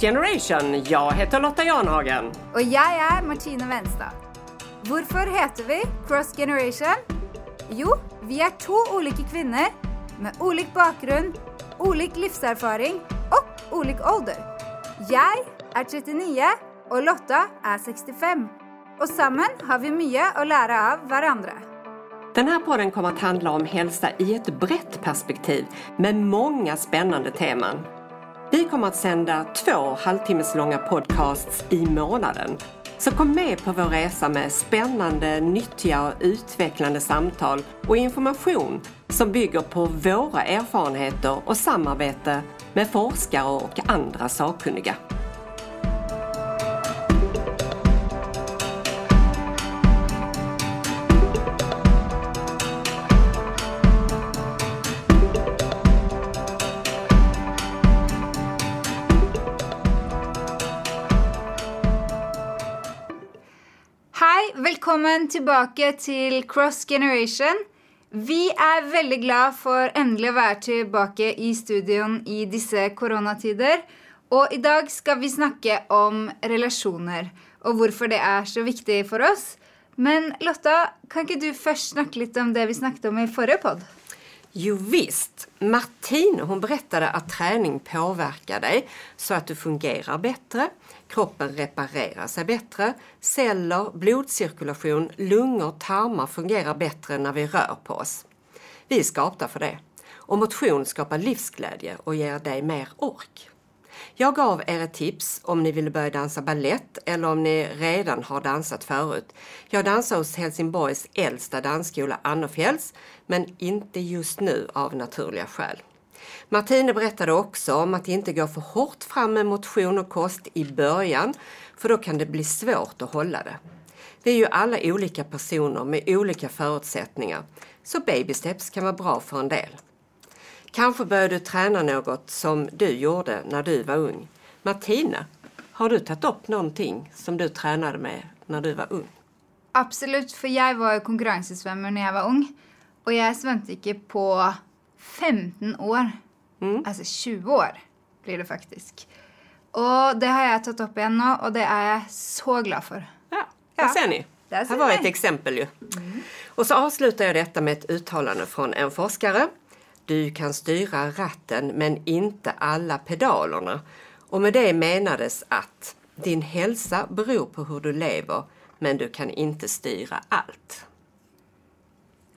Generation. Jag heter Lotta Janhagen. Och jag är Martine Venstad. Varför heter vi Cross Generation? Jo, vi är två olika kvinnor med olika bakgrund, olika livserfaring och olika ålder. Jag är 39 och Lotta är 65. Och samman har vi mycket att lära av varandra. Den här podden kommer att handla om hälsa i ett brett perspektiv med många spännande teman. Vi kommer att sända två halvtimmeslånga podcasts i månaden. Så kom med på vår resa med spännande, nyttiga och utvecklande samtal och information som bygger på våra erfarenheter och samarbete med forskare och andra sakkunniga. Välkommen tillbaka till Cross Generation. Vi är väldigt glada för äntligen vara tillbaka i studion i dessa coronatider. Och idag ska vi snacka om relationer och varför det är så viktigt för oss. Men Lotta, kan inte du först snacka lite om det vi snackade om i förra podd? Jo visst, Martine hon berättade att träning påverkar dig så att du fungerar bättre, kroppen reparerar sig bättre, celler, blodcirkulation, lungor, tarmar fungerar bättre när vi rör på oss. Vi är skapta för det. Och motion skapar livsglädje och ger dig mer ork. Jag gav er ett tips om ni vill börja dansa ballett eller om ni redan har dansat förut. Jag dansar hos Helsingborgs äldsta dansskola Annofjälls, men inte just nu av naturliga skäl. Martine berättade också om att inte gå för hårt fram med motion och kost i början, för då kan det bli svårt att hålla det. Vi är ju alla olika personer med olika förutsättningar, så baby steps kan vara bra för en del. Kanske började du träna något som du gjorde när du var ung. Martina, har du tagit upp någonting som du tränade med när du var ung? Absolut, för jag var ju när jag var ung. Och jag svømte inte på 15 år. Alltså 20 år blir det faktiskt. Och det har jag tagit upp igen nu och det är jag så glad för. Ja, Ja, ser ni. där ser Här var ett exempel ju. Och så avslutar jag detta med ett uttalande från en forskare. Du kan styra ratten men inte alla pedalerna. Och med det menades att din hälsa beror på hur du lever men du kan inte styra allt.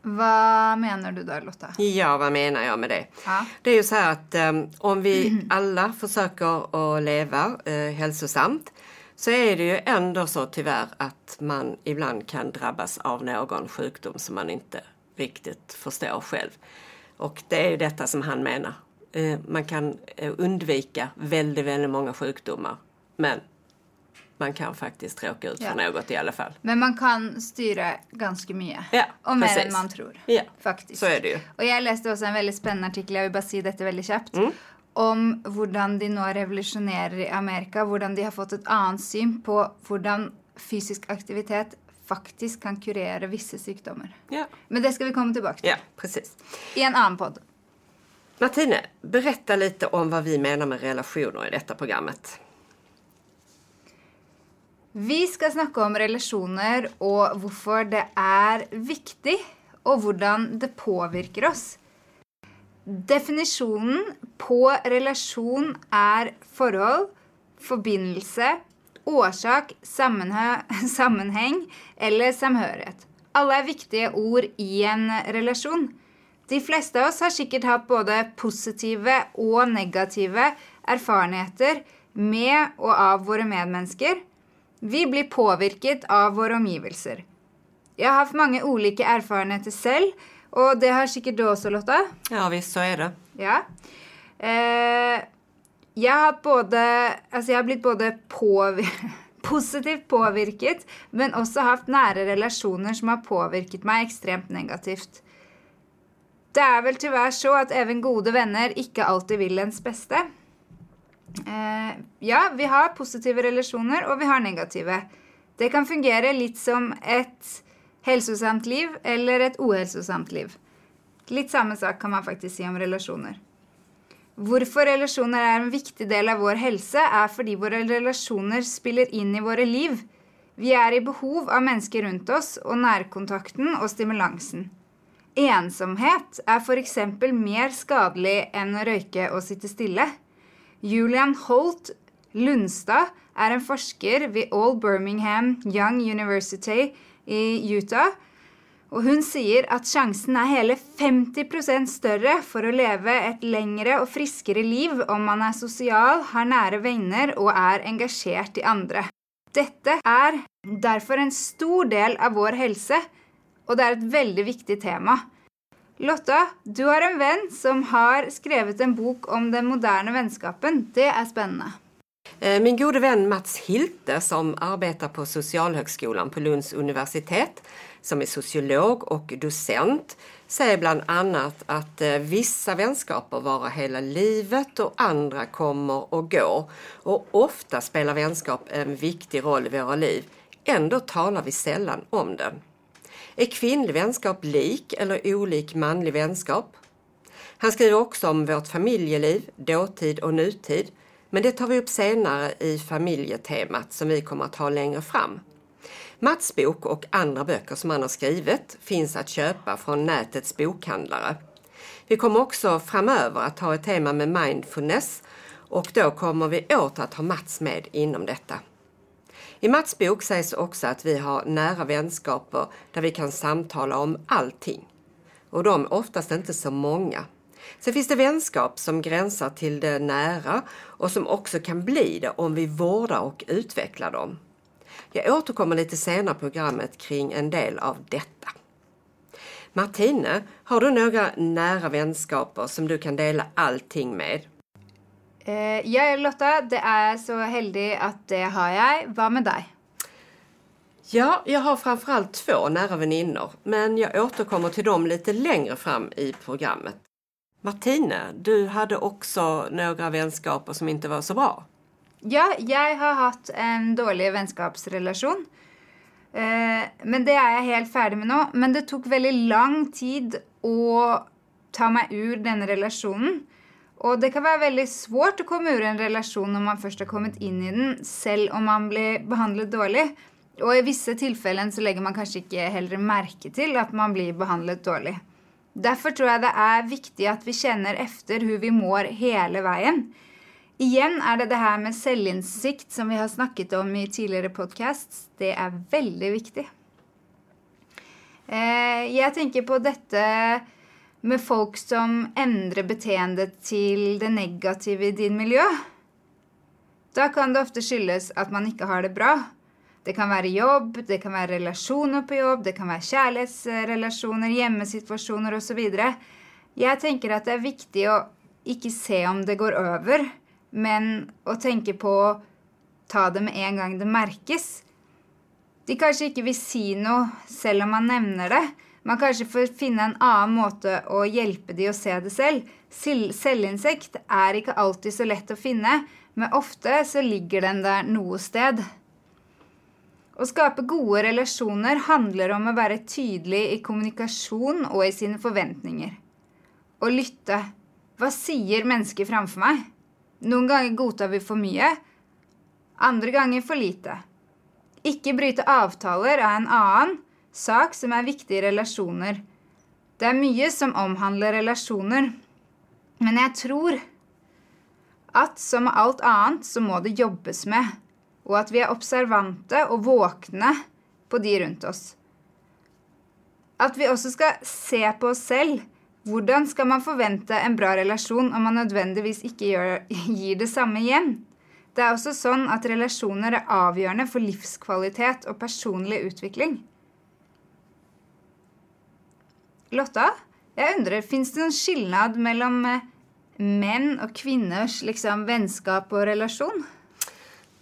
Vad menar du då Lotta? Ja, vad menar jag med det? Ja. Det är ju så här att eh, om vi alla försöker att leva eh, hälsosamt så är det ju ändå så tyvärr att man ibland kan drabbas av någon sjukdom som man inte riktigt förstår själv. Och det är ju detta som han menar. Eh, man kan eh, undvika väldigt, väldigt många sjukdomar. Men man kan faktiskt råka ut för Ja. något i alla fall. Men man kan styra ganska mycket. Ja, och mer precis. än man tror. Ja, Faktiskt. så är det ju. Och jag läste också en väldigt spännande artikel, jag vill bara säga detta väldigt snabbt. Mm. Om hur de nu revolutionerar i Amerika, hur de har fått ett annat syn på hur fysisk aktivitet faktiskt kan kurera vissa sjukdomar. Ja, Men det ska vi komma tillbaka till ja precis. i en annan podd. Martine, berätta lite om vad vi menar med relationer i detta programmet. Vi ska snacka om relationer och varför det är viktigt och hur det påverkar oss. Definitionen på relation är förhåll, förbindelse, orsak, sammanhang eller samhörighet. Alla är viktiga ord i en relation. De flesta av oss har säkert haft både positiva och negativa erfarenheter med och av våra medmänniskor. Vi blir påverket av våra omgivelser. Jag har haft många olika erfarenheter själv och det har säkert du också Lotta. Ja visst, så är det. Ja. Eh, jag har både, alltså jag har blivit både på, positivt påverkat men också haft nära relationer som har påverkat mig extremt negativt. Det är väl tyvärr så att även goda vänner inte alltid vill ens bästa. Eh, ja, vi har positiva relationer och vi har negativa. Det kan fungera lite som ett hälsosamt liv eller ett ohälsosamt liv. Lite samma sak kan man faktiskt säga om relationer. Hvorfor relasjoner er en viktig del av vår helse, er fordi våre relasjoner spiller inn i våre liv. Vi er i behov av mennesker rundt oss og nærkontakten og stimulansen. Ensomhet er f.eks. mer skadelig enn å røyke og sitte stille. Julian Holt Lundstad är en forskare vid Old Birmingham Young University i Utah. Och hon säger att chansen är hela 50 större för att leva ett längre och friskare liv om man är social, har nära vänner och är engagerad i andra. Detta är därför en stor del av vår hälsa, och det är ett väldigt viktigt tema. Lotta, du har en vän som har skrivit en bok om den moderna vänskapen. Det är spännande. Eh, min gode vän Mats Hilte som arbetar på Socialhögskolan på Lunds universitet som är sociolog och docent säger bland annat att eh, vissa vänskaper varar hela livet och andra kommer och går. Och ofta spelar vänskap en viktig roll i våra liv. Ändå talar vi sällan om den. Är kvinnlig vänskap lik eller olik manlig vänskap? Han skriver också om vårt familjeliv, dåtid och nutid men det tar vi upp senare i familjetemat som vi kommer att ha längre fram. Mats bok och andra böcker som han har skrivit finns att köpa från nätets bokhandlare. Vi kommer också framöver att ha ett tema med mindfulness och då kommer vi åter att ha Mats med inom detta. I Mats bok sägs också att vi har nära vänskaper där vi kan samtala om allting. Och de är oftast inte så många. Sen finns det vänskap som gränsar till det nära och som också kan bli det om vi vårdar och utvecklar dem. Jag återkommer lite senare i programmet kring en del av detta. Martine, har du några nära vänskaper som du kan dela allting med? Eh, ja, Lotta, det är så heldig att det har jag. Vad med dig? Ja, jag har framförallt två nära väninnor, men jag återkommer till dem lite längre fram i programmet. Martine, du hade också några vänskaper som inte var så bra. Ja, jag har haft en dålig vänskapsrelation. Eh, men det är jag helt färdig med nu. Men det tog väldigt lång tid att ta mig ur den relationen. Och det kan vara väldigt svårt att komma ur en relation när man först har kommit in i den, selv om man blir behandlad dåligt. Och i vissa tillfällen så lägger man kanske inte heller märke till att man blir behandlad dåligt. Därför tror jag det är viktigt att vi känner efter hur vi mår hela vägen. Igen är det det här med självinsikt som vi har snackat om i tidigare podcasts. Det är väldigt viktigt. Eh, jag tänker på detta med folk som ändrar beteendet till det negativa i din miljö. Då kan det ofta skyllas att man inte har det bra. Det kan vara jobb, det kan vara relationer på jobb, det kan vara kärleksrelationer, hemmasituationer och så vidare. Jag tänker att det är viktigt att inte se om det går över, men att tänka på att ta det med en gång, det märks. De kanske inte vill säga något, även om man nämner det. Man kanskje får finne en annen måte å hjelpe de å se det selv. Selvinnsikt er ikke alltid så lett å finne, men ofte så ligger den der noe sted. Å skape gode relasjoner handler om å være tydelig i kommunikasjon og i sine forventninger. Å lytte. Hva sier mennesket framfor meg? Noen ganger godtar vi for mye, andre ganger for lite. Ikke bryte avtaler er en annen sak som er viktig i relasjoner. Det er mye som omhandler relasjoner, men jeg tror at som med alt annet så må det jobbes med og at vi er observante og våkne på de rundt oss. At vi også skal se på oss selv. Hvordan skal man forvente en bra relasjon om man nødvendigvis ikke gjør, gir det samme igjen? Det er også sånn at relasjoner er avgjørende for livskvalitet og personlig utvikling. Lotta, jag undrar, finns det någon skillnad mellan eh, män och kvinnors liksom, vänskap och relation?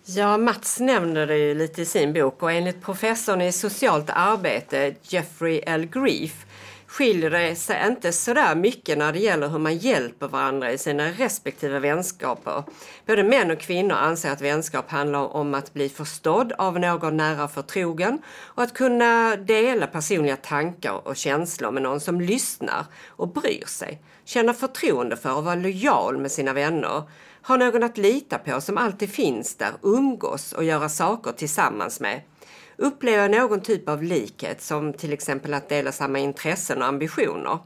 Ja, Mats nämner det ju lite i sin bok och enligt professorn i socialt arbete Jeffrey L. Grief skiljer det sig inte sådär mycket när det gäller hur man hjälper varandra i sina respektive vänskaper. Både män och kvinnor anser att vänskap handlar om att bli förstådd av någon nära förtrogen och att kunna dela personliga tankar och känslor med någon som lyssnar och bryr sig, känna förtroende för och vara lojal med sina vänner ha någon att lita på som alltid finns där, umgås och göra saker tillsammans med uppleva någon typ av likhet som till exempel att dela samma intressen och ambitioner.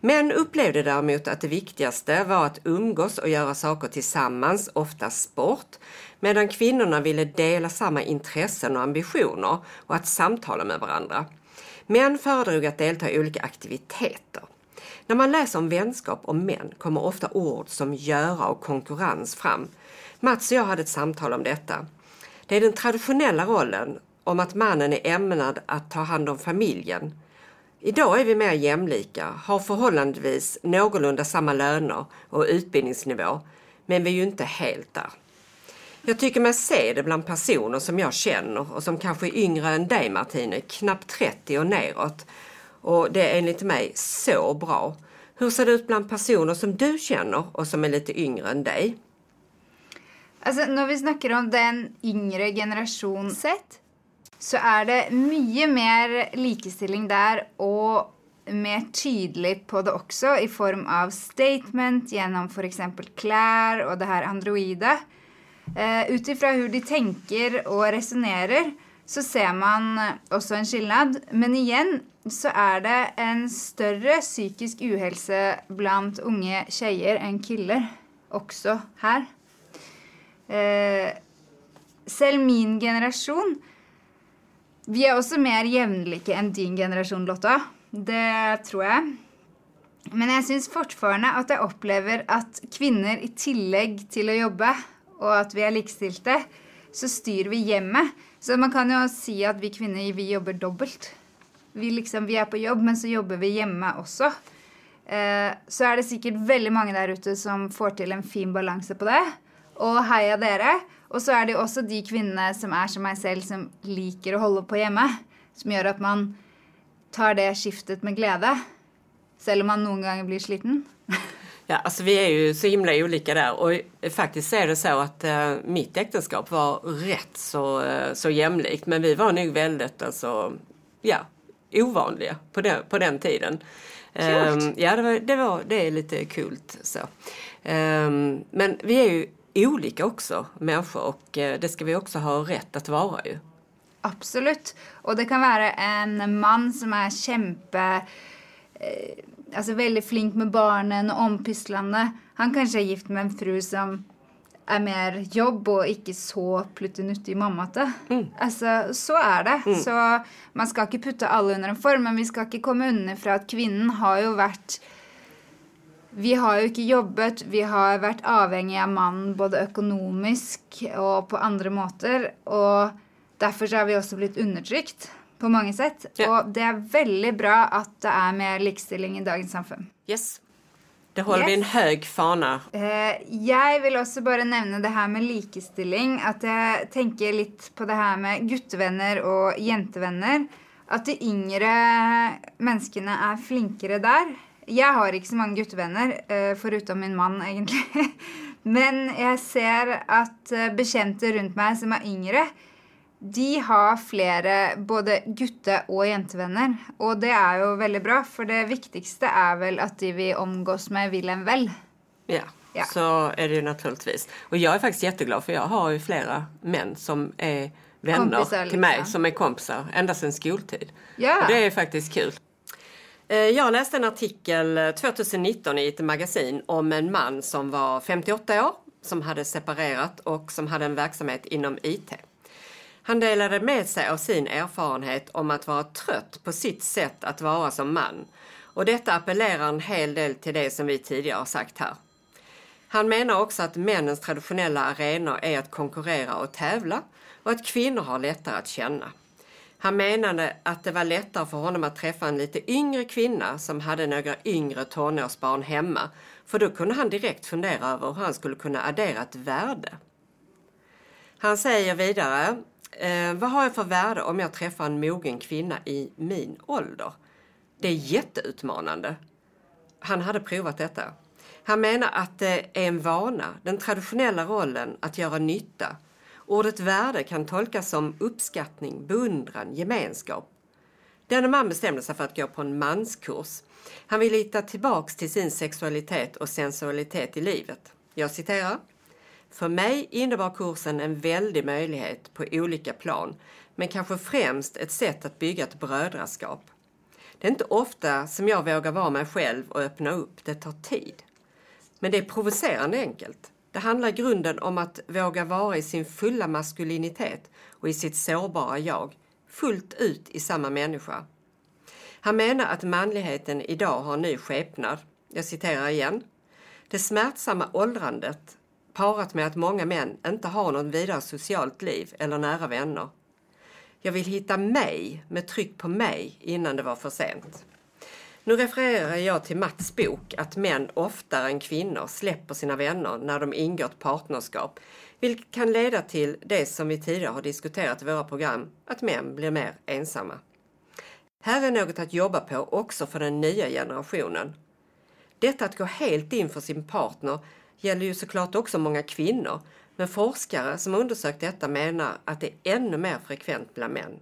Män upplevde däremot att det viktigaste var att umgås och göra saker tillsammans, ofta sport, medan kvinnorna ville dela samma intressen och ambitioner och att samtala med varandra. Män föredrog att delta i olika aktiviteter. När man läser om vänskap och män kommer ofta ord som göra och konkurrens fram. Mats och jag hade ett samtal om detta. Det är den traditionella rollen om att mannen är ämnad att ta hand om familjen. Idag är vi mer jämlika, har förhållandevis någorlunda samma löner och utbildningsnivå, men vi är ju inte helt där. Jag tycker mig se det bland personer som jag känner och som kanske är yngre än dig Martine, knappt 30 och neråt. Och det är enligt mig så bra. Hur ser det ut bland personer som du känner och som är lite yngre än dig? Alltså, när vi snackar om den yngre generationen sett så är det mycket mer likestilling där och mer tydligt på det också i form av statement genom för exempel Claire och det här androida. Uh, eh, utifrån hur de tänker och resonerar så ser man också en skillnad. Men igen så är det en större psykisk ohälsa bland unga tjejer än killar också här. Uh, selv min generation vi är också mer jämlika än din generation, Lotta. Det tror jag. Men jag syns fortfarande att jag upplever att kvinnor i tillägg till att jobba och att vi är likstilte, så styr vi hemma. Så man kan ju säga att vi kvinnor vi jobbar dubbelt. Vi, liksom, vi är på jobb, men så jobbar vi hemma också. Eh, så är det säkert väldigt många där ute som får till en fin balans på det. Och heja dere. Och så är det också de kvinnor som är som mig själv som liker att hålla på hemma. Som gör att man tar det skiftet med glädje. Även om man någon gånger blir sliten. Ja, alltså vi är ju så himla olika där och faktiskt är det så att äh, mitt äktenskap var rätt så, äh, så jämlikt men vi var nog väldigt alltså, ja, ovanliga på den, på den tiden. Um, ja, det, var, det, var, det är lite kult så. Um, men vi är ju olika också människor och eh, det ska vi också ha rätt att vara ju. Absolut. Och det kan vara en man som är kämpe, eh, alltså väldigt flink med barnen och ompysslande. Han kanske är gift med en fru som är mer jobb och inte så pluttenuttig mammate. Mm. Alltså, så är det. Mm. Så man ska inte putta alla under en form, men vi ska inte komma undan för att kvinnan har ju varit vi har ju inte jobbat, vi har varit avhängiga av mannen både ekonomiskt och på andra måter. Och därför har vi också blivit undertryckt på många sätt. Ja. Och det är väldigt bra att det är mer likställning i dagens samhälle. Yes. Det håller yes. vi en hög fana. Uh, jag vill också bara nämna det här med likestilling. Att jag tänker lite på det här med guttevänner och jentevänner. Att de yngre människorna är flinkare där. Jag har inte så många guttevänner, uh, förutom min man egentligen. Men jag ser att uh, bekanta runt mig som är yngre, de har flera både gutte och jentevänner. Och det är ju väldigt bra, för det viktigaste är väl att de vi umgås med vill en väl. Ja, ja, så är det ju naturligtvis. Och jag är faktiskt jätteglad för jag har ju flera män som är vänner kompisar, till mig liksom. som är kompisar ända sedan skoltid. Ja. Och det är faktiskt kul. Eh, jag läste en artikel eh, 2019 i ett magasin om en man som var 58 år, som hade separerat och som hade en verksamhet inom IT. Han delade med sig av sin erfarenhet om att vara trött på sitt sätt att vara som man. Och detta appellerar en hel del till det som vi tidigare har sagt här. Han menar också att männens traditionella arenor är att konkurrera och tävla och att kvinnor har lättare att känna. Han menade att det var lättare för honom att träffa en lite yngre kvinna som hade några yngre tonårsbarn hemma för då kunde han direkt fundera över hur han skulle kunna addera ett värde. Han säger vidare Eh, vad har jag för värde om jag träffar en mogen kvinna i min ålder? Det är jätteutmanande. Han hade provat detta. Han menar att det är en vana, den traditionella rollen att göra nytta. Ordet värde kan tolkas som uppskattning, beundran, gemenskap. Denne man bestämde sig för att gå på en manskurs. Han ville hitta tillbaks till sin sexualitet och sensualitet i livet. Jag citerar. För mig innebar kursen en väldig möjlighet på olika plan, men kanske främst ett sätt att bygga ett brödraskap. Det är inte ofta som jag vågar vara mig själv och öppna upp. Det tar tid. Men det är provocerande enkelt. Det handlar i grunden om att våga vara i sin fulla maskulinitet och i sitt sårbara jag, fullt ut i samma människa. Han menar att manligheten idag har en ny skepnad. Jag citerar igen. Det smärtsamma åldrandet parat med att många män inte har något vidare socialt liv eller nära vänner. Jag vill hitta mig med tryck på mig innan det var för sent. Nu refererar jag till Mats bok att män oftare än kvinnor släpper sina vänner när de ingår ett partnerskap, vilket kan leda till det som vi tidigare har diskuterat i våra program, att män blir mer ensamma. Här är något att jobba på också för den nya generationen. Detta att gå helt in för sin partner gäller ju såklart också många kvinnor, men forskare som undersökt detta menar att det är ännu mer frekvent bland män.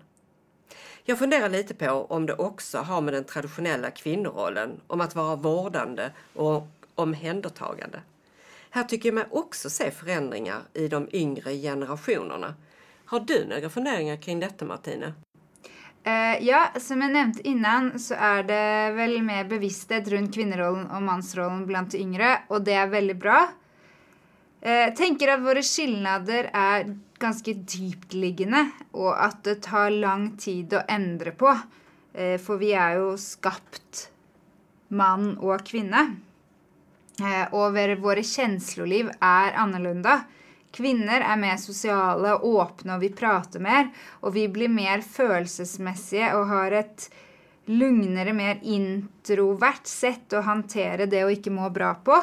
Jag funderar lite på om det också har med den traditionella kvinnorollen om att vara vårdande och omhändertagande. Här tycker jag mig också se förändringar i de yngre generationerna. Har du några funderingar kring detta Martine? Uh, ja, som jag nämnde innan, så är det väl mer bevissthet runt kvinnorollen och mansrollen bland de yngre, och det är väldigt bra. Eh, tänker tenker at våre skilnader er ganske dyptliggende, og at det tar lang tid å endre på. Eh, for vi er jo skapt mann og kvinne. Eh, og våre känsloliv er annorlunda. Kvinner er mer sosiale, åpne, og vi prater mer. Og vi blir mer følelsesmessige og har et lugnere, mer introvert sett å håndtere det å ikke må bra på.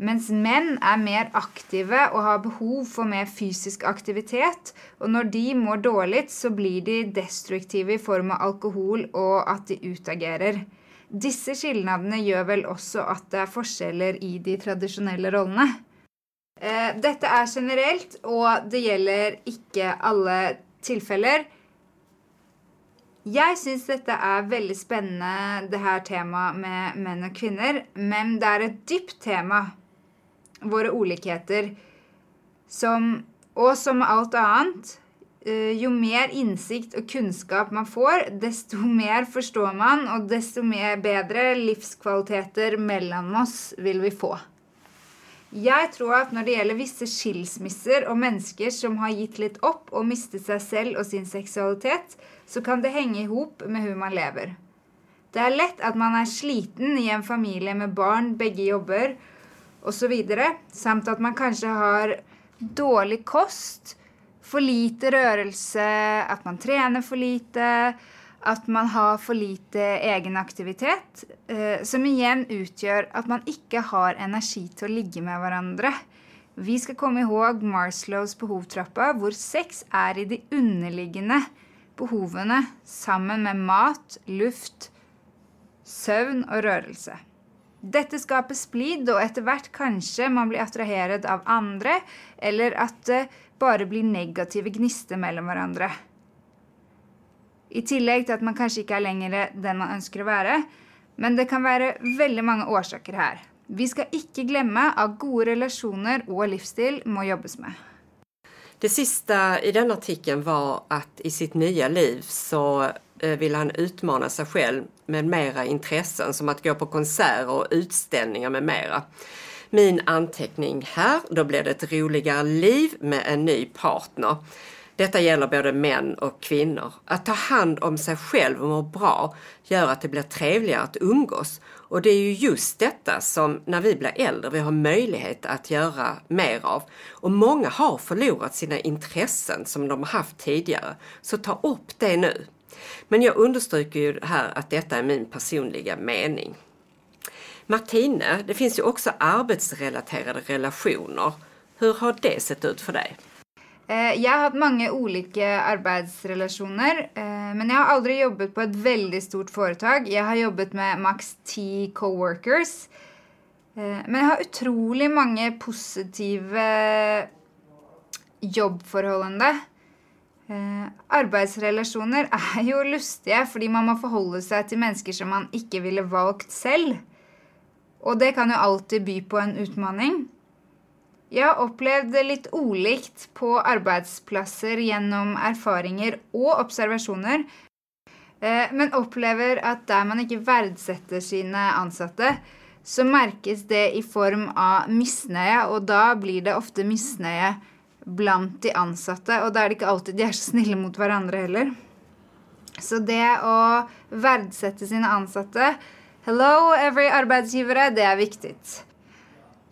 Mens menn er mer aktive og har behov for mer fysisk aktivitet. Og når de mår dårlig, så blir de destruktive i form av alkohol og at de utagerer. Disse skilnadene gjør vel også at det er forskjeller i de tradisjonelle rollene. Eh, dette er generelt, og det gjelder ikke alle tilfeller. Jeg syns dette er veldig spennende, det her temaet med menn og kvinner. Men det er et dypt tema, våre ulikheter. Som, og som alt annet, eh, jo mer innsikt og kunnskap man får, desto mer forstår man, og desto mer bedre livskvaliteter mellom oss vil vi få. Jeg tror at når det gjelder visse skilsmisser og mennesker som har gitt litt opp og mistet seg selv og sin seksualitet, så kan det henge i hop med hur man lever. Det er lett at man er sliten i en familie med barn, begge jobber och så vidare, samt att man kanske har dålig kost, för lite rörelse, att man tränar för lite, att man har för lite egen aktivitet, eh, som igen utgör att man inte har energi till att ligga med varandra. Vi ska komma ihåg Marslows behovtrappa, där sex är i de underliggande behoven samman med mat, luft, sömn och rörelse. Dette skaper splid, og etter hvert kanskje man blir attraherad av andre, eller at det bare blir negative gnister mellom hverandre. I tillegg til at man kanskje ikke er lenger den man ønsker å være. Men det kan være veldig mange årsaker her. Vi skal ikke glemme at gode relasjoner og livsstil må jobbes med. Det sista i den artikeln var att i sitt nya liv så Eh, vill han utmana sig själv med mera intressen som att gå på konserter och utställningar med mera. Min anteckning här, då blir det ett roligare liv med en ny partner. Detta gäller både män och kvinnor. Att ta hand om sig själv och må bra gör att det blir trevligare att umgås. Och det är ju just detta som när vi blir äldre vi har möjlighet att göra mer av. Och många har förlorat sina intressen som de har haft tidigare. Så ta upp det nu. Men jag understryker ju här att detta är min personliga mening. Martine, det finns ju också arbetsrelaterade relationer. Hur har det sett ut för dig? Eh, jag har haft många olika arbetsrelationer, eh, men jag har aldrig jobbat på ett väldigt stort företag. Jag har jobbat med max 10 coworkers. Eh, men jag har otroligt många positiva jobbförhållanden. Eh, arbeidsrelasjoner er jo lustige fordi man må forholde seg til mennesker som man ikke ville valgt selv. Og det kan jo alltid by på en utfordring. Jeg har opplevd det litt ulikt på arbeidsplasser gjennom erfaringer og observasjoner, eh, men opplever at der man ikke verdsetter sine ansatte, så merkes det i form av misnøye, og da blir det ofte misnøye blant de ansatte. Og da er det ikke alltid de er så snille mot hverandre heller. Så det å verdsette sine ansatte Hello, every arbeidsgivere, det er viktig.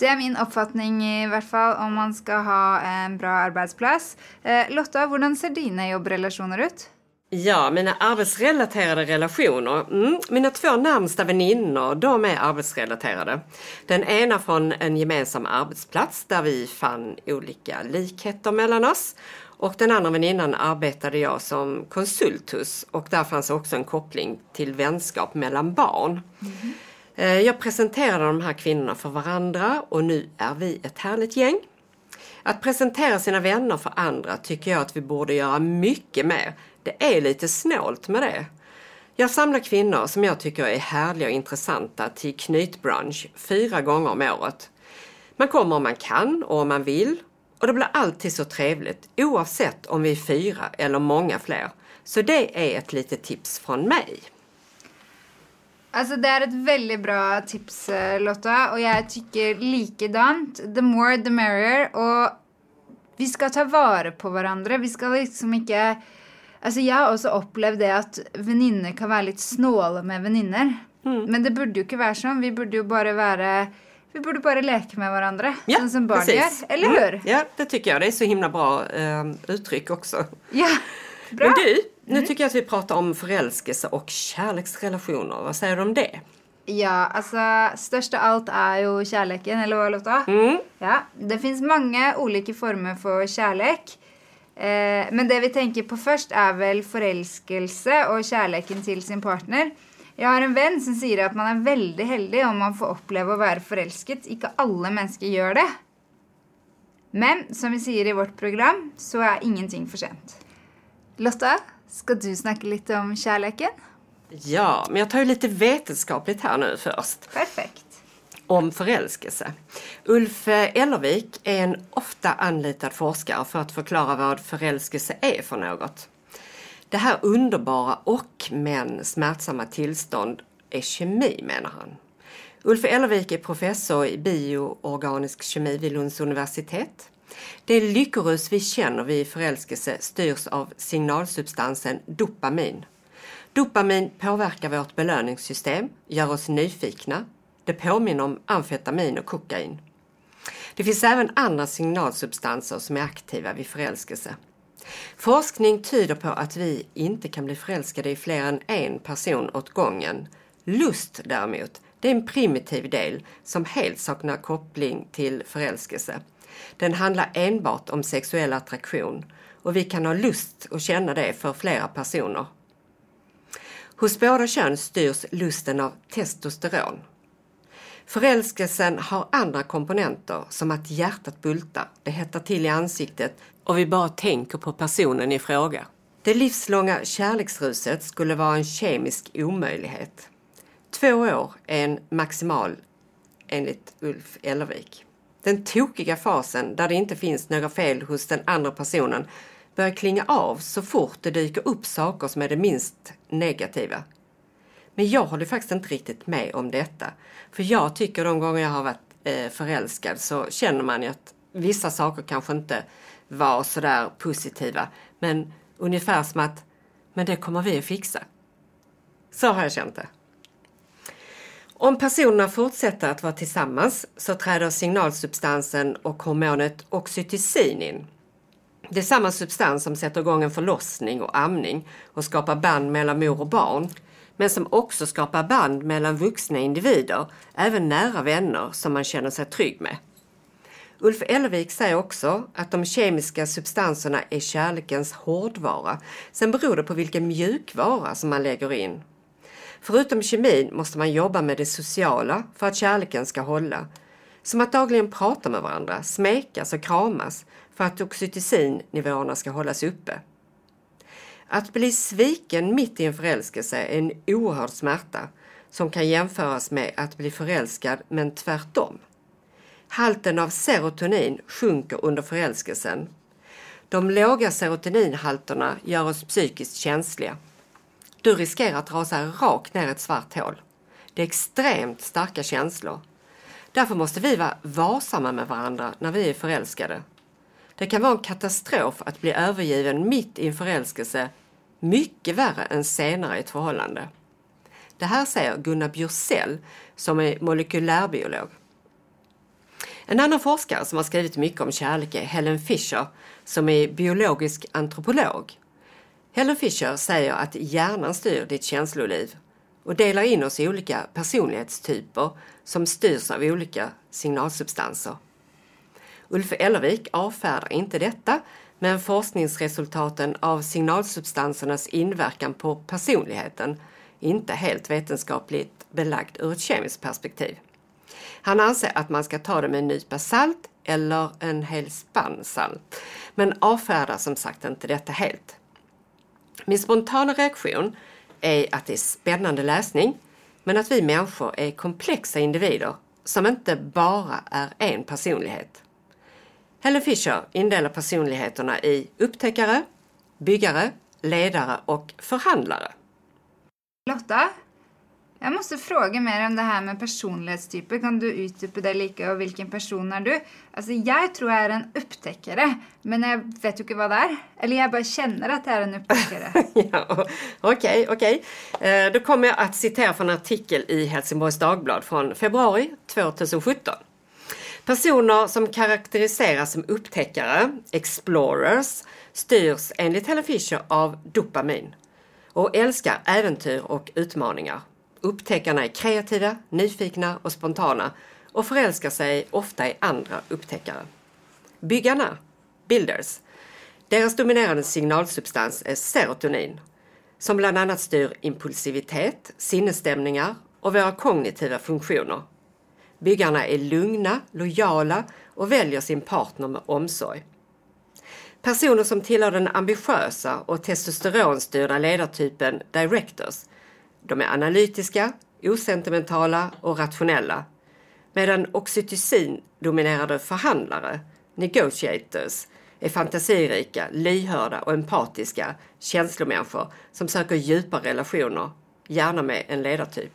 Det er min oppfatning i hvert fall om man skal ha en bra arbeidsplass. Eh, Lotta, hvordan ser dine jobbrelasjoner ut? Ja, mina arbetsrelaterade relationer. Mm, mina två närmsta väninnor, de är arbetsrelaterade. Den ena från en gemensam arbetsplats där vi fann olika likheter mellan oss. Och den andra väninnan arbetade jag som konsult hos och där fanns också en koppling till vänskap mellan barn. Eh, Jag presenterade de här kvinnorna för varandra och nu är vi ett härligt gäng. Att presentera sina vänner för andra tycker jag att vi borde göra mycket mer. Det är lite snålt med det. Jag samlar kvinnor som jag tycker är härliga och intressanta till knytbrunch fyra gånger om året. Man kommer om man kan och om man vill och det blir alltid så trevligt oavsett om vi är fyra eller många fler. Så det är ett litet tips från mig. Alltså det är ett väldigt bra tips, eh, Lotta, Och jag tycker likadant. The more, the merrier. och vi ska ta vara på varandra. Vi ska liksom inte Altså, jeg har også opplevd det at venninner kan være litt snåle med venninner. Men det burde jo ikke være sånn. Vi burde jo bare være Vi burde bare leke med hverandre, Ja, som barn precis. gjør. Eller Mm, hur? Ja, det tycker jag. Det är så himla bra eh, uttryck också. Ja. Bra. Men du, nu tycker jag att vi pratar om förälskelse och kärleksrelationer. Vad säger du om det? Ja, altså Størst av alt er jo kjærligheten, eller hva, Lotta? Mm. Ja, Det fins mange ulike former for kjærlighet. Eh, men det vi tenker på først, er vel forelskelse og kjærligheten til sin partner. Jeg har en venn som sier at man er veldig heldig om man får oppleve å være forelsket. Ikke alle mennesker gjør det. Men som vi sier i vårt program, så er ingenting for sent. Lotta, skal du snakke litt om kjærligheten? Ja, men jag tar ju lite vetenskapligt här nu först. Perfekt. Om förälskelse. Ulf Ellervik är en ofta anlitad forskare för att förklara vad förälskelse är för något. Det här underbara och men smärtsamma tillstånd är kemi menar han. Ulf Ellervik är professor i bioorganisk kemi vid Lunds universitet. Det lyckorus vi känner vid förälskelse styrs av signalsubstansen dopamin. Dopamin påverkar vårt belöningssystem, gör oss nyfikna. Det påminner om amfetamin och kokain. Det finns även andra signalsubstanser som är aktiva vid förälskelse. Forskning tyder på att vi inte kan bli förälskade i fler än en person åt gången. Lust däremot, det är en primitiv del som helt saknar koppling till förälskelse. Den handlar enbart om sexuell attraktion och vi kan ha lust och känna det för flera personer. Hos båda kön styrs lusten av testosteron. Förälskelsen har andra komponenter som att hjärtat bultar, det hettar till i ansiktet och vi bara tänker på personen i fråga. Det livslånga kärleksruset skulle vara en kemisk omöjlighet. Två år är en maximal enligt Ulf Ellervik. Den tokiga fasen där det inte finns några fel hos den andra personen börjar klinga av så fort det dyker upp saker som är det minst negativa. Men jag håller faktiskt inte riktigt med om detta. För jag tycker de gånger jag har varit eh, förälskad så känner man ju att vissa saker kanske inte var sådär positiva. Men ungefär som att, men det kommer vi att fixa. Så har jag känt det. Om personerna fortsätter att vara tillsammans så träder signalsubstansen och hormonet oxytocin in. Det är samma substans som sätter igång en förlossning och amning och skapar band mellan mor och barn. Men som också skapar band mellan vuxna individer, även nära vänner som man känner sig trygg med. Ulf Elvik säger också att de kemiska substanserna är kärlekens hårdvara. Sen beror det på vilken mjukvara som man lägger in. Förutom kemin måste man jobba med det sociala för att kärleken ska hålla. Som att dagligen prata med varandra, smekas och kramas för att oxytocinnivåerna ska hållas uppe. Att bli sviken mitt i en förälskelse är en oerhörd smärta som kan jämföras med att bli förälskad men tvärtom. Halten av serotonin sjunker under förälskelsen. De låga serotoninhalterna gör oss psykiskt känsliga. Du riskerar att rasa rakt ner ett svart hål. Det är extremt starka känslor. Därför måste vi vara varsamma med varandra när vi är förälskade. Det kan vara en katastrof att bli övergiven mitt i en förälskelse, mycket värre än senare i ett förhållande. Det här säger Gunnar Bjursell som är molekylärbiolog. En annan forskare som har skrivit mycket om kärlek är Helen Fischer som är biologisk antropolog. Helen Fischer säger att hjärnan styr ditt känsloliv och delar in oss i olika personlighetstyper som styrs av olika signalsubstanser. Ulf Ellervik avfärdar inte detta men forskningsresultaten av signalsubstansernas inverkan på personligheten inte helt vetenskapligt belagd ur ett kemiskt perspektiv. Han anser att man ska ta det med en nypa salt eller en hel spann salt, men avfärdar som sagt inte detta helt. Min spontana reaktion är att det är spännande läsning, men att vi människor är komplexa individer som inte bara är en personlighet. Helen Fisher indelar personligheterna i upptäckare, byggare, ledare och förhandlare. Lotta, jag måste fråga mer om det här med personlighetstyper. Kan du utdypa det lika och vilken person är du? Alltså, jag tror jag är en upptäckare, men jag vet ju inte vad det är. Eller jag bara känner att jag är en upptäckare. ja, Okej, okay, okej. Okay. Eh, då kommer jag att citera från en artikel i Helsingborgs Dagblad från februari 2017. Personer som karaktäriseras som upptäckare, explorers, styrs enligt Helen Fisher av dopamin och älskar äventyr och utmaningar. Upptäckarna är kreativa, nyfikna och spontana och förälskar sig ofta i andra upptäckare. Byggarna, builders, deras dominerande signalsubstans är serotonin som bland annat styr impulsivitet, sinnesstämningar och våra kognitiva funktioner. Byggarna är lugna, lojala och väljer sin partner med omsorg. Personer som tillhör den ambitiösa och testosteronstyrda ledartypen directors de är analytiska, osentimentala och rationella. Medan oxytocin-dominerade förhandlare, negotiators, är fantasirika, lyhörda och empatiska känslomänniskor som söker djupa relationer, gärna med en ledartyp.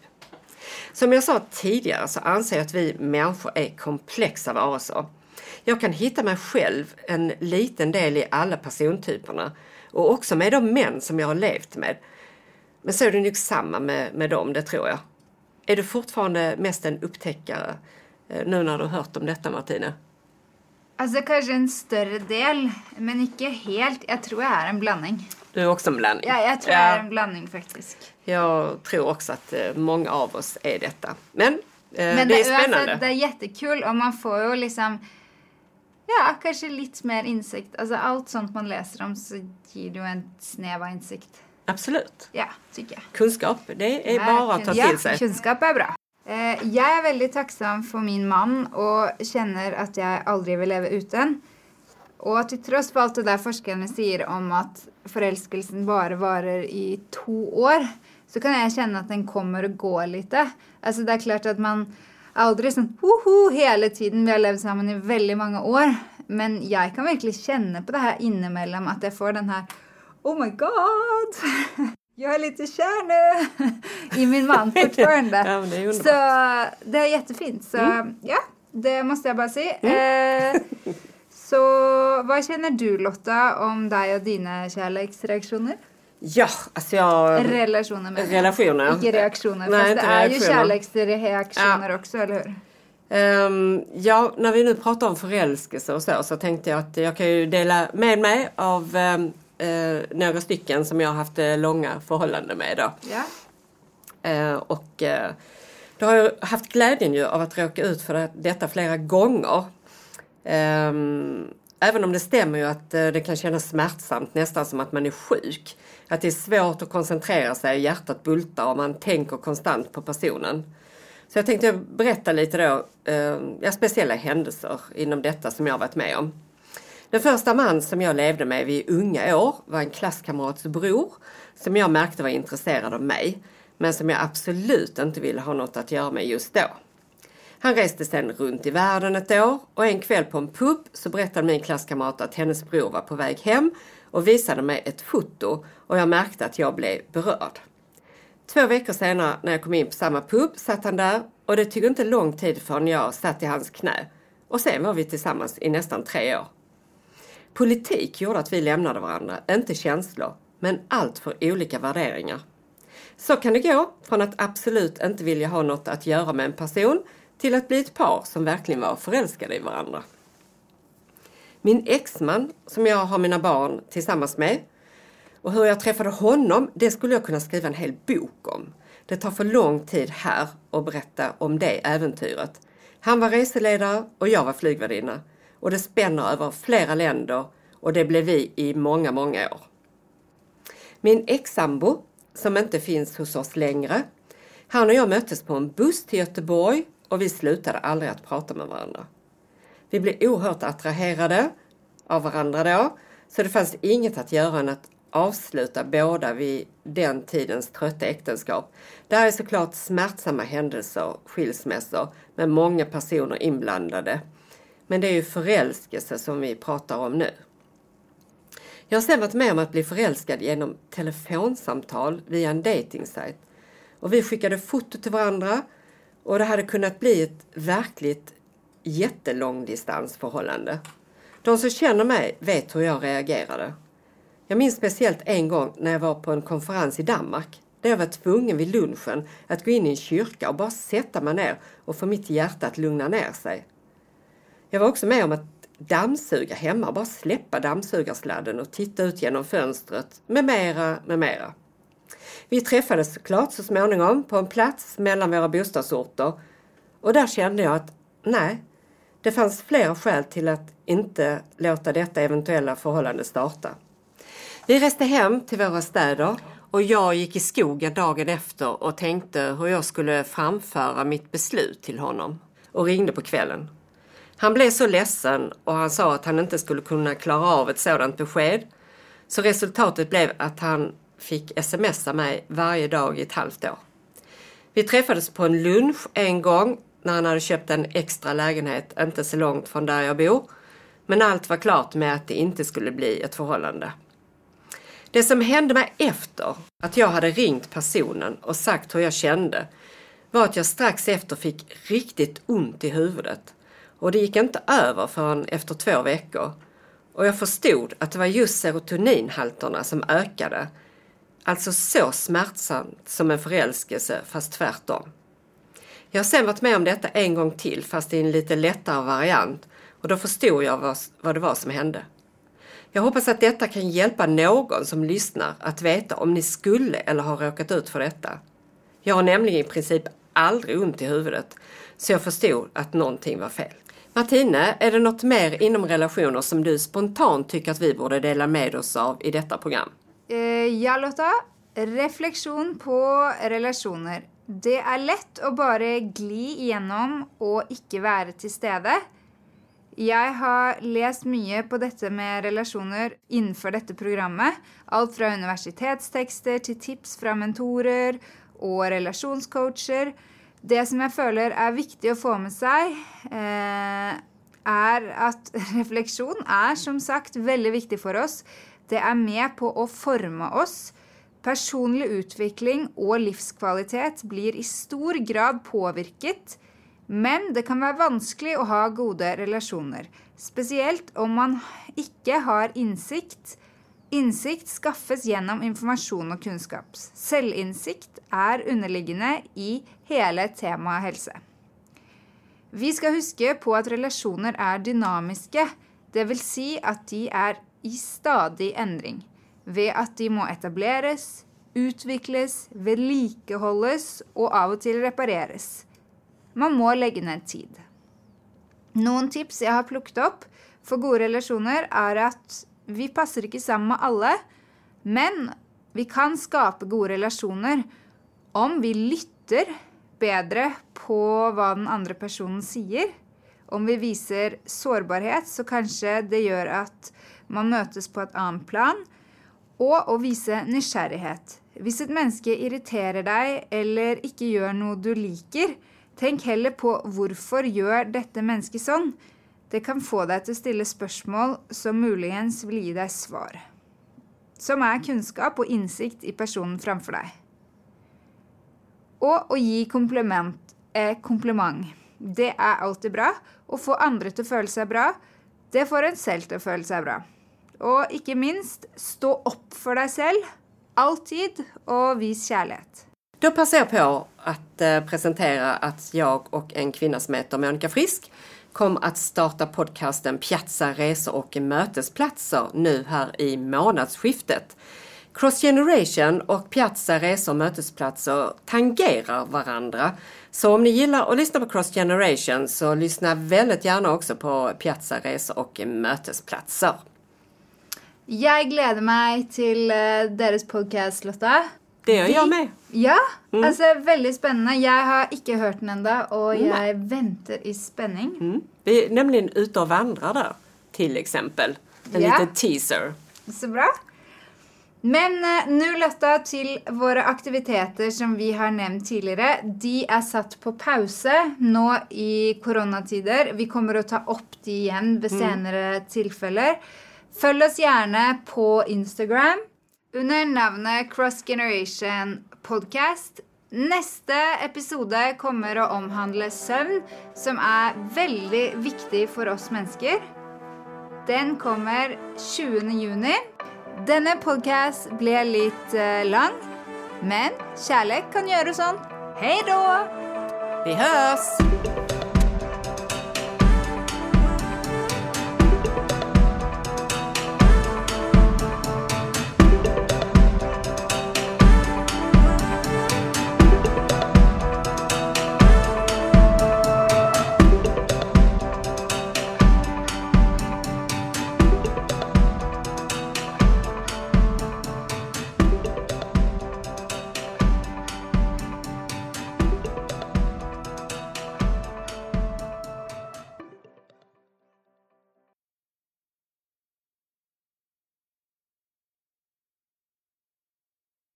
Som jag sa tidigare så anser jag att vi människor är komplexa varelser. Jag kan hitta mig själv en liten del i alla persontyperna och också med de män som jag har levt med men så är det nog samma med, med dem, det tror jag. Är du fortfarande mest en upptäckare eh, nu när du har hört om detta Martina? Alltså kanske en större del, men inte helt. Jag tror jag är en blandning. Du är också en blandning? Ja, jag tror ja. jag är en blandning faktiskt. Jag tror också att eh, många av oss är detta. Men, eh, men det, är spännande. Alltså, det är jättekul och man får ju liksom Ja, kanske lite mer insikt. Alltså allt sånt man läser om så ger du en snäva insikt. Absolut. Ja, tycker jag. Kunskap, det är bara att ta till sig. Ja, kunskap är bra. Eh, jag är väldigt tacksam för min man och känner att jag aldrig vill leva utan. Och till trots för allt det där forskarna säger om att förälskelsen bara varar i två år så kan jag känna att den kommer att gå lite. Alltså det är klart att man aldrig sån hoho hela tiden. Vi har levt samman i väldigt många år. Men jag kan verkligen känna på det här inemellan att jag får den här oh my god, jag är lite kär nu i min man fortfarande. ja, det så det är jättefint. Så mm. ja, det måste jag bara säga. Mm. Eh, så vad känner du Lotta om dig och dina kärleksreaktioner? Ja, alltså jag... Relationer med Relationer. Inte reaktioner. Nej, fast det är ju kärleksreaktioner ja. också, eller hur? Um, ja, när vi nu pratar om förälskelse och så, så tänkte jag att jag kan ju dela med mig av um, eh, några stycken som jag har haft eh, långa förhållanden med. Då. Ja. Eh, och eh, då har jag haft glädjen ju av att råka ut för det, detta flera gånger. Um, även om det stämmer ju att uh, det kan kännas smärtsamt, nästan som att man är sjuk. Att det är svårt att koncentrera sig, hjärtat bultar och man tänker konstant på personen. Så jag tänkte berätta lite då, uh, speciella händelser inom detta som jag varit med om. Den första man som jag levde med vid unga år var en klasskamrats bror som jag märkte var intresserad av mig men som jag absolut inte ville ha något att göra med just då. Han reste sedan runt i världen ett år och en kväll på en pub så berättade min klasskamrat att hennes bror var på väg hem och visade mig ett foto och jag märkte att jag blev berörd. Två veckor senare när jag kom in på samma pub satt han där och det tog inte lång tid förrän jag satt i hans knä. Och sen var vi tillsammans i nästan tre år. Politik gjorde att vi lämnade varandra, inte känslor, men allt för olika värderingar. Så kan det gå från att absolut inte vilja ha något att göra med en person till att bli ett par som verkligen var förälskade i varandra. Min exman, som jag har mina barn tillsammans med, och hur jag träffade honom, det skulle jag kunna skriva en hel bok om. Det tar för lång tid här att berätta om det äventyret. Han var reseledare och jag var flygvärdinna och det spänner över flera länder och det blev vi i många, många år. Min ex-sambo, som inte finns hos oss längre, han och jag möttes på en buss till Göteborg och vi slutade aldrig att prata med varandra. Vi blev oerhört attraherade av varandra då, så det fanns inget att göra än att avsluta båda vid den tidens trötta äktenskap. Det här är såklart smärtsamma händelser, skilsmässor, med många personer inblandade. Men det är ju förälskelse som vi pratar om nu. Jag har sen varit med om att bli förälskad genom telefonsamtal via en datingsajt. Och vi skickade foto till varandra och det hade kunnat bli ett verkligt jättelångdistansförhållande. De som känner mig vet hur jag reagerade. Jag minns speciellt en gång när jag var på en konferens i Danmark där jag var tvungen vid lunchen att gå in i en kyrka och bara sätta mig ner och få mitt hjärta att lugna ner sig. Jag var också med om att dammsuga hemma, bara släppa dammsugarsladden och titta ut genom fönstret med mera, med mera. Vi träffades såklart så småningom på en plats mellan våra bostadsorter och där kände jag att nej, det fanns flera skäl till att inte låta detta eventuella förhållande starta. Vi reste hem till våra städer och jag gick i skogen dagen efter och tänkte hur jag skulle framföra mitt beslut till honom och ringde på kvällen. Han blev så ledsen och han sa att han inte skulle kunna klara av ett sådant besked. Så resultatet blev att han fick smsa mig varje dag i ett halvt år. Vi träffades på en lunch en gång när han hade köpt en extra lägenhet inte så långt från där jag bor. Men allt var klart med att det inte skulle bli ett förhållande. Det som hände mig efter att jag hade ringt personen och sagt hur jag kände var att jag strax efter fick riktigt ont i huvudet. Och det gick inte över förrän efter två veckor. Och jag förstod att det var just serotoninhalterna som ökade. Alltså så smärtsamt som en förälskelse fast tvärtom. Jag har sen varit med om detta en gång till fast i en lite lättare variant och då förstod jag vad, vad det var som hände. Jag hoppas att detta kan hjälpa någon som lyssnar att veta om ni skulle eller har råkat ut för detta. Jag har nämligen i princip aldrig ont i huvudet så jag förstod att någonting var fel. Martine, är det något mer inom relationer som du spontant tycker att vi borde dela med oss av i detta program? Eh, ja, Lotta. reflektion på relationer. Det är lätt att bara gli igenom och inte vara till stede. Jeg har lest mye på dette med relasjoner innenfor dette programmet. Alt fra universitetstekster til tips fra mentorer og relasjonscoacher. Det som jeg føler er viktig å få med seg, eh, er at refleksjon er som sagt veldig viktig for oss. Det er med på å forme oss. Personlig utvikling og livskvalitet blir i stor grad påvirket, men det kan være vanskelig å ha gode relasjoner. Spesielt om man ikke har innsikt Innsikt skaffes gjennom informasjon og kunnskap. Selvinnsikt er underliggende i hele temaet helse. Vi skal huske på at relasjoner er dynamiske, dvs. Si at de er i stadig endring, ved at de må etableres, utvikles, vedlikeholdes og av og til repareres. Man må legge ned tid. Noen tips jeg har plukket opp for gode relasjoner, er at vi passer ikke sammen med alle, men vi kan skape gode relasjoner om vi lytter bedre på hva den andre personen sier. Om vi viser sårbarhet, så kanskje det gjør at man møtes på et annet plan. Og å vise nysgjerrighet. Hvis et menneske irriterer deg eller ikke gjør noe du liker, tenk heller på hvorfor gjør dette mennesket sånn. Det kan få deg til å stille spørsmål som muligens vil gi deg svar. Som er kunnskap og innsikt i personen framfor deg. Og å gi kompliment er kompliment. Det er alltid bra. Å få andre til å føle seg bra, det får en selv til å føle seg bra. Og ikke minst, stå opp for deg selv. Alltid. Och vis kärlek. Då passar jag på att eh, presentera att jag och en kvinna som heter Monica Frisk kom att starta podcasten Piazza resor och mötesplatser nu här i månadsskiftet. Cross Generation och Piazza resor och mötesplatser tangerar varandra. Så om ni gillar att lyssna på Cross Generation så lyssna väldigt gärna också på Piazza resor och mötesplatser. Jag gläder mig till eh, deras podcast, Lotta. Det gjør jeg med. Ja, mm. altså Veldig spennende. Jeg har ikke hørt den og jeg mm. venter i spenning. Mm. Vi er nemlig ute og vandrer der, til eksempel. En ja. liten teaser. Så bra. Men uh, nå, Lotta, til våre aktiviteter som vi har nevnt tidligere. De er satt på pause nå i koronatider. Vi kommer å ta opp de igjen ved mm. senere mm. tilfeller. Følg oss gjerne på Instagram under navnet Cross Generation Podcast. Neste episode kommer å omhandle søvn, som er veldig viktig for oss mennesker. Den kommer 20. juni. Denne podcast ble litt eh, lång, lang, men kjærlighet kan gjøre sånn. Hei då! Vi høres!